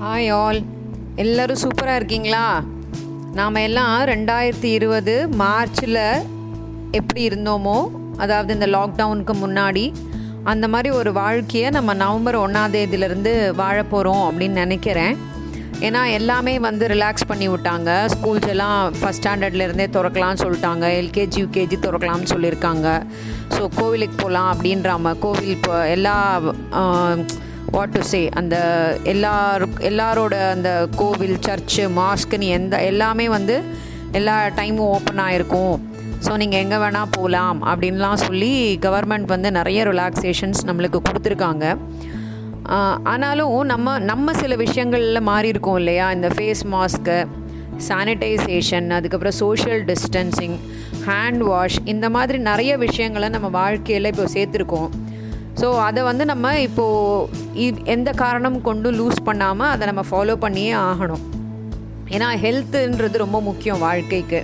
Hi all எல்லோரும் சூப்பராக இருக்கீங்களா? நாம் எல்லாம் ரெண்டாயிரத்தி இருபது மார்ச்சில் எப்படி இருந்தோமோ அதாவது இந்த லாக்டவுனுக்கு முன்னாடி அந்த மாதிரி ஒரு வாழ்க்கையை நம்ம நவம்பர் ஒன்றாந்தேதியிலேருந்து வாழ போகிறோம் அப்படின்னு நினைக்கிறேன். ஏன்னா எல்லாமே வந்து ரிலாக்ஸ் பண்ணி விட்டாங்க. ஸ்கூல்ஸ் எல்லாம் ஃபஸ்ட் ஸ்டாண்டர்ட்லேருந்தே திறக்கலாம்னு சொல்லிட்டாங்க. எல்கேஜி யூகேஜி திறக்கலாம்னு சொல்லியிருக்காங்க. ஸோ கோவிலுக்கு போகலாம் அப்படின்றாம கோவில் இப்போ எல்லா வாட் டு சே அந்த எல்லாரு எல்லாரோட அந்த கோவில் சர்ச்சு மாஸ்க்குன்னு எந்த எல்லாமே வந்து எல்லா டைமும் ஓப்பன் ஆகிருக்கும் ஸோ நீங்கள் எங்கே வேணால் போகலாம் அப்படின்லாம் சொல்லி கவர்மெண்ட் வந்து நிறைய ரிலாக்ஸேஷன்ஸ் நம்மளுக்கு கொடுத்துருக்காங்க. ஆனாலும் நம்ம நம்ம சில விஷயங்களில் மாறி இருக்கோம் இல்லையா? இந்த ஃபேஸ் மாஸ்க்கு சானிடைசேஷன் அதுக்கப்புறம் சோஷியல் டிஸ்டன்சிங் ஹேண்ட் வாஷ் இந்த மாதிரி நிறைய விஷயங்களை நம்ம வாழ்க்கையில் இப்போ சேர்த்துருக்கோம். ஸோ அதை வந்து நம்ம இப்போது எந்த காரணம் கொண்டு லூஸ் பண்ணாமல் அதை நம்ம ஃபாலோ பண்ணியே ஆகணும். ஏன்னா ஹெல்த்துன்றது ரொம்ப முக்கியம் வாழ்க்கைக்கு.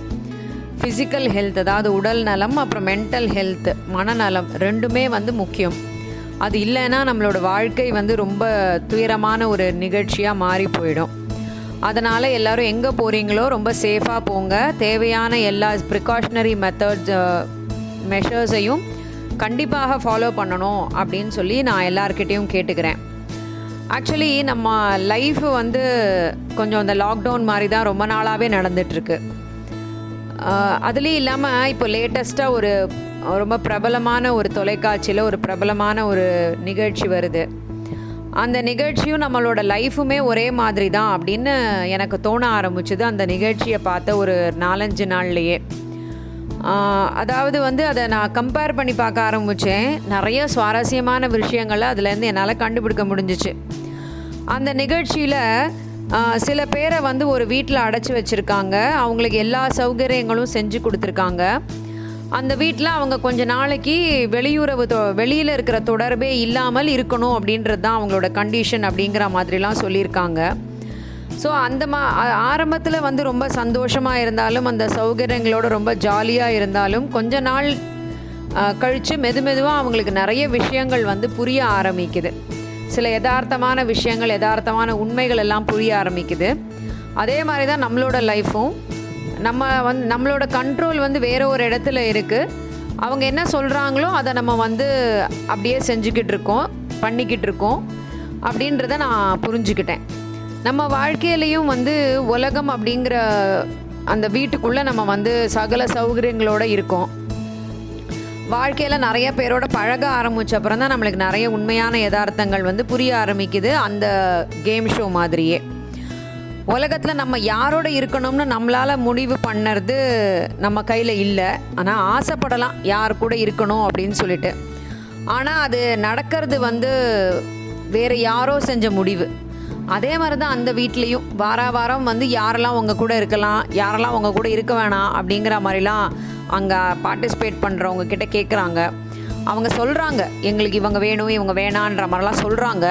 ஃபிசிக்கல் ஹெல்த் அதாவது உடல் நலம் அப்புறம் மென்டல் ஹெல்த் மனநலம் ரெண்டுமே வந்து முக்கியம். அது இல்லைன்னா நம்மளோட வாழ்க்கை வந்து ரொம்ப துயரமான ஒரு நிகழ்ச்சியாக மாறி போயிடும். அதனால் எல்லோரும் எங்கே போகிறீங்களோ ரொம்ப சேஃபாக போங்க. தேவையான எல்லா ப்ரிகாஷ்னரி மெத்தட்ஸ் மெஷர்ஸையும் கண்டிப்பாக ஃபாலோ பண்ணணும் அப்படின்னு சொல்லி நான் எல்லாருக்கிட்டேயும் கேட்டுக்கிறேன். ஆக்சுவலி நம்ம லைஃப் வந்து கொஞ்சம் இந்த லாக்டவுன் மாதிரி தான் ரொம்ப நாளாகவே நடந்துகிட்ருக்கு அதுலேயும் இல்லாமல் இப்போ லேட்டஸ்ட்டாக ஒரு ரொம்ப பிரபலமான ஒரு தொலைக்காட்சியில் ஒரு பிரபலமான ஒரு நிகழ்ச்சி வருது. அந்த நிகழ்ச்சியும் நம்மளோட லைஃபுமே ஒரே மாதிரி தான் அப்படின்னு எனக்கு தோண ஆரம்பிச்சுது. அந்த நிகழ்ச்சியை பார்த்த ஒரு நாலஞ்சு நாள்லையே. அதாவது வந்து அதை நான் கம்பேர் பண்ணி பார்க்க ஆரம்பித்தேன் நிறைய சுவாரஸ்யமான விஷயங்களை அதுலேருந்து என்னால் கண்டுபிடிக்க முடிஞ்சிச்சு. அந்த நிகழ்ச்சியில் சில பேரை வந்து ஒரு வீட்டில் அடைச்சி வச்சுருக்காங்க. அவங்களுக்கு எல்லா சௌகரியங்களும் செஞ்சு கொடுத்துருக்காங்க. அந்த வீட்டில் அவங்க கொஞ்ச நாளைக்கு வெளியுறவு தொ வெளியில் இருக்கிற தொடர்பே இல்லாமல் இருக்கணும் அப்படின்றது தான் அவங்களோட கண்டிஷன் அப்படிங்கிற மாதிரிலாம் சொல்லியிருக்காங்க. ஸோ அந்த மா ஆரம்பத்தில் வந்து ரொம்ப சந்தோஷமாக இருந்தாலும் அந்த சௌகரியங்களோட ரொம்ப ஜாலியாக இருந்தாலும் கொஞ்ச நாள் கழித்து மெது மெதுவாக அவங்களுக்கு நிறைய விஷயங்கள் வந்து புரிய ஆரம்பிக்குது. சில யதார்த்தமான விஷயங்கள் யதார்த்தமான உண்மைகள் எல்லாம் புரிய ஆரம்பிக்குது. அதே மாதிரி தான் நம்மளோட லைஃப்பும் நம்ம வந்து நம்மளோட கண்ட்ரோல் வந்து வேறு ஒரு இடத்துல இருக்குது அவங்க என்ன சொல்கிறாங்களோ அதை நம்ம வந்து அப்படியே செஞ்சுக்கிட்டு இருக்கோம் பண்ணிக்கிட்டு இருக்கோம் அப்படின்றத நான் புரிஞ்சுக்கிட்டேன். நம்ம வாழ்க்கையிலையும் வந்து உலகம் அப்படிங்கிற அந்த வீட்டுக்குள்ளே நம்ம வந்து சகல சௌகரியங்களோடு இருக்கோம். வாழ்க்கையில் நிறைய பேரோட பழக ஆரம்பித்த அப்புறம் தான் நம்மளுக்கு நிறைய உண்மையான யதார்த்தங்கள் வந்து புரிய ஆரம்பிக்குது அந்த கேம் ஷோ மாதிரியே. உலகத்தில் நம்ம யாரோட இருக்கணும்னு நம்மளால் முடிவு பண்ணுறது நம்ம கையில் இல்லை. ஆனால் ஆசைப்படலாம் யார் கூட இருக்கணும் அப்படின்னு சொல்லிட்டு. ஆனால் அது நடக்கிறது வந்து வேறு யாரோ செஞ்ச முடிவு. அதே மாதிரி தான் அந்த வீட்லேயும். வார வாரம் வந்து யாரெல்லாம் உங்கள் கூட இருக்கலாம் யாரெல்லாம் உங்கள் கூட இருக்க வேணாம் அப்படிங்கிற மாதிரிலாம் அங்கே பார்ட்டிசிபேட் பண்ணுறவங்க கிட்ட கேட்குறாங்க அவங்க சொல்கிறாங்க எங்களுக்கு இவங்க வேணும் இவங்க வேணான்ற மாதிரிலாம் சொல்கிறாங்க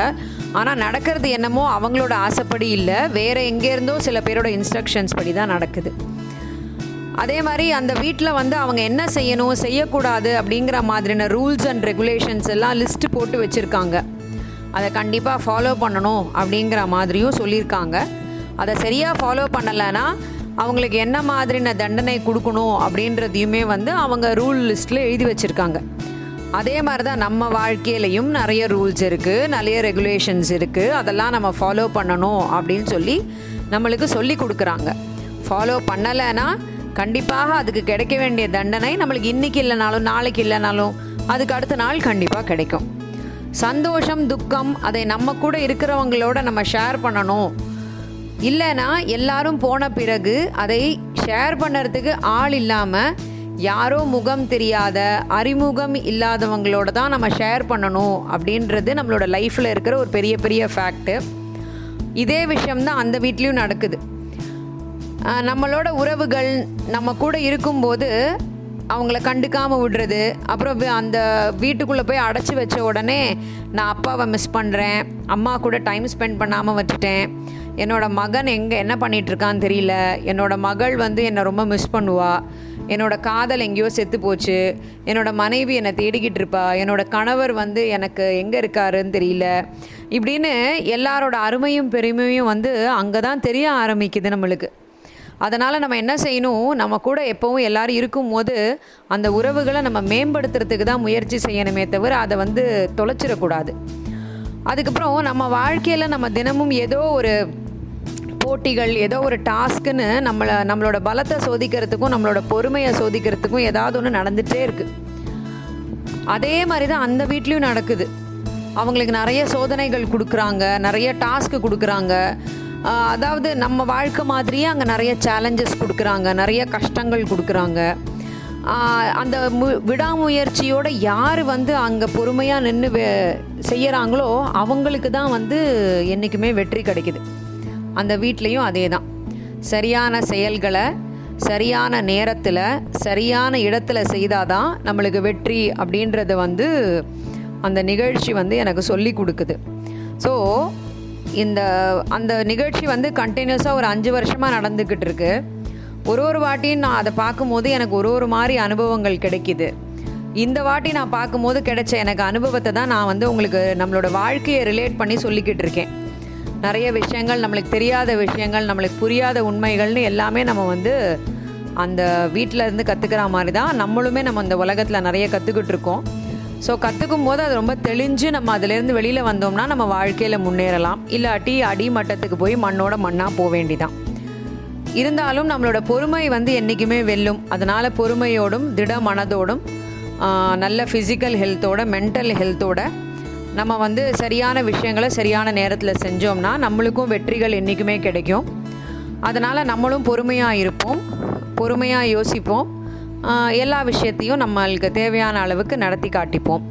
ஆனால் நடக்கிறது என்னமோ அவங்களோட ஆசைப்படி இல்லை வேறு எங்கேருந்தோ சில பேரோட இன்ஸ்ட்ரக்ஷன்ஸ் படி தான் நடக்குது. அதே மாதிரி அந்த வீட்டில் வந்து அவங்க என்ன செய்யணும் செய்யக்கூடாது அப்படிங்கிற மாதிரியான ரூல்ஸ் அண்ட் ரெகுலேஷன்ஸ் எல்லாம் லிஸ்ட்டு போட்டு வச்சுருக்காங்க. அதை கண்டிப்பாக ஃபாலோ பண்ணணும் அப்படிங்கிற மாதிரியும் சொல்லியிருக்காங்க. அதை சரியாக ஃபாலோ பண்ணலைன்னா அவங்களுக்கு என்ன மாதிரின தண்டனை கொடுக்கணும் அப்படின்றதையுமே வந்து அவங்க ரூல் லிஸ்ட்டில் எழுதி வச்சுருக்காங்க. அதே மாதிரி தான் நம்ம வாழ்க்கையிலையும் நிறைய ரூல்ஸ் இருக்குது நிறைய ரெகுலேஷன்ஸ் இருக்குது அதெல்லாம் நம்ம ஃபாலோ பண்ணணும் அப்படின்னு சொல்லி நம்மளுக்கு சொல்லி கொடுக்குறாங்க. ஃபாலோ பண்ணலைன்னா கண்டிப்பாக அதுக்கு கிடைக்க வேண்டிய தண்டனை நம்மளுக்கு இன்றைக்கி இல்லைனாலும் நாளைக்கு இல்லைனாலும் அதுக்கு அடுத்த நாள் கண்டிப்பாக கிடைக்கும். சந்தோஷம் துக்கம் அதை நம்ம கூட இருக்கிறவங்களோட நம்ம ஷேர் பண்ணணும். இல்லைன்னா எல்லாரும் போன பிறகு அதை ஷேர் பண்ணுறதுக்கு ஆள் இல்லாமல் யாரோ முகம் தெரியாத அறிமுகம் இல்லாதவங்களோட தான் நம்ம ஷேர் பண்ணணும் அப்படின்றது நம்மளோட லைஃப்பில் இருக்கிற ஒரு பெரிய பெரிய ஃபேக்ட்டு இதே விஷயம்தான் அந்த வீட்லேயும் நடக்குது. நம்மளோட உறவுகள் நம்ம கூட இருக்கும்போது அவங்கள கண்டுக்காமல் விடுறது. அப்புறம் அந்த வீட்டுக்குள்ளே போய் அடைச்சி வச்ச உடனே நான் அப்பாவை மிஸ் பண்ணுறேன் அம்மா கூட டைம் ஸ்பெண்ட் பண்ணாமல் வச்சுட்டேன். என்னோடய மகன் எங்கே என்ன பண்ணிகிட்ருக்கான்னு தெரியல. என்னோடய மகள் வந்து என்னை ரொம்ப மிஸ் பண்ணுவா. என்னோடய காதல் எங்கேயோ செத்து போச்சு. என்னோடய மனைவி என்னை தேடிக்கிட்டு இருப்பா. என்னோடய கணவர் வந்து எனக்கு எங்கே இருக்காருன்னு தெரியல. இப்படின்னு எல்லாரோட அருமையும் பெருமையும் வந்து அங்கே தான் தெரிய ஆரம்பிக்குது நம்மளுக்கு. அதனால் நம்ம என்ன செய்யணும்? நம்ம கூட எப்போவும் எல்லாரும் இருக்கும்போது அந்த உறவுகளை நம்ம மேம்படுத்துறதுக்கு தான் முயற்சி செய்யணுமே தவிர அதை வந்து தொலைச்சிடக்கூடாது. அதுக்கப்புறம் நம்ம வாழ்க்கையில் நம்ம தினமும் ஏதோ ஒரு போட்டிகள் ஏதோ ஒரு டாஸ்க்குன்னு நம்மளை நம்மளோட பலத்தை சோதிக்கிறதுக்கும் நம்மளோட பொறுமையை சோதிக்கிறதுக்கும் ஏதாவது ஒன்று நடந்துகிட்டே இருக்குது அதே மாதிரி தான் அந்த வீட்லேயும் நடக்குது. அவங்களுக்கு நிறைய சோதனைகள் கொடுக்குறாங்க நிறைய டாஸ்க்கு கொடுக்குறாங்க. அதாவது நம்ம வாழ்க்கை மாதிரியே அங்கே நிறைய சேலஞ்சஸ் கொடுக்குறாங்க நிறைய கஷ்டங்கள் கொடுக்குறாங்க. அந்த மு விடாமுயற்சியோட யார் வந்து அங்கே பொறுமையாக நின்று வே செய்கிறாங்களோ அவங்களுக்கு தான் வந்து என்றைக்குமே வெற்றி கிடைக்குது. அந்த வீட்லேயும் அதே தான் சரியான செயல்களை சரியான நேரத்தில் சரியான இடத்துல செய்தாதான் நம்மளுக்கு வெற்றி அப்படின்றத வந்து அந்த நிகழ்ச்சி வந்து எனக்கு சொல்லி கொடுக்குது. ஸோ இந்த அந்த நிகழ்ச்சி வந்து கண்டினியூஸாக ஒரு அஞ்சு வருஷமாக நடந்துக்கிட்டு இருக்கு ஒரு ஒரு வாட்டியும் நான் அதை பார்க்கும்போது எனக்கு ஒரு ஒரு மாதிரி அனுபவங்கள் கிடைக்கிது. இந்த வாட்டி நான் பார்க்கும்போது கிடைச்ச எனக்கு அனுபவத்தை தான் நான் வந்து உங்களுக்கு நம்மளோட வாழ்க்கையை ரிலேட் பண்ணி சொல்லிக்கிட்டு இருக்கேன். நிறைய விஷயங்கள் நம்மளுக்கு தெரியாத விஷயங்கள் நம்மளுக்கு புரியாத உண்மைகள்னு எல்லாமே நம்ம வந்து அந்த வீட்டில் இருந்து கற்றுக்கிற மாதிரி தான் நம்மளுமே நம்ம இந்த உலகத்தில் நிறைய கற்றுக்கிட்டு இருக்கோம். ஸோ கற்றுக்கும் போது அது ரொம்ப தெளிஞ்சு நம்ம அதிலேருந்து வெளியில் வந்தோம்னா நம்ம வாழ்க்கையில் முன்னேறலாம். இல்லாட்டி அடிமட்டத்துக்கு போய் மண்ணோட மண்ணாக போக வேண்டிதான். இருந்தாலும் நம்மளோட பொறுமை வந்து என்றைக்குமே வெல்லும். அதனால் பொறுமையோடும் திட மனதோடும் நல்ல ஃபிசிக்கல் ஹெல்த்தோட மென்டல் ஹெல்த்தோட நம்ம வந்து சரியான விஷயங்களை சரியான நேரத்தில் செஞ்சோம்னா நம்மளுக்கும் வெற்றிகள் என்றைக்குமே கிடைக்கும். அதனால் நம்மளும் பொறுமையாக இருப்போம். பொறுமையாக யோசிப்போம். எல்லா விஷயத்தையும் நம்மளுக்கு தேவையான அளவுக்கு நடத்தி காட்டிப்போம்.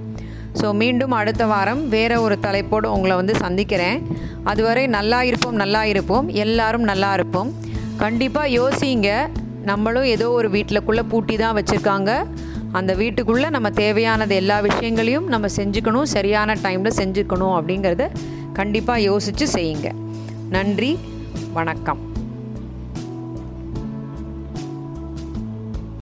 ஸோ மீண்டும் அடுத்த வாரம் வேறு ஒரு தலைப்போடு உங்களை வந்து சந்திக்கிறேன். அதுவரை நல்லா இருப்போம் நல்லா இருப்போம். எல்லாரும் நல்லா இருப்போம். கண்டிப்பாக யோசிங்க. நம்மளும் ஏதோ ஒரு வீட்டிலக்குள்ளே பூட்டி தான் வச்சுருக்காங்க. அந்த வீட்டுக்குள்ளே நம்ம தேவையானது எல்லா விஷயங்களையும் நம்ம செஞ்சுக்கணும். சரியான டைமில் செஞ்சுக்கணும் அப்படிங்கிறத கண்டிப்பாக யோசித்து செய்யுங்க. நன்றி வணக்கம்.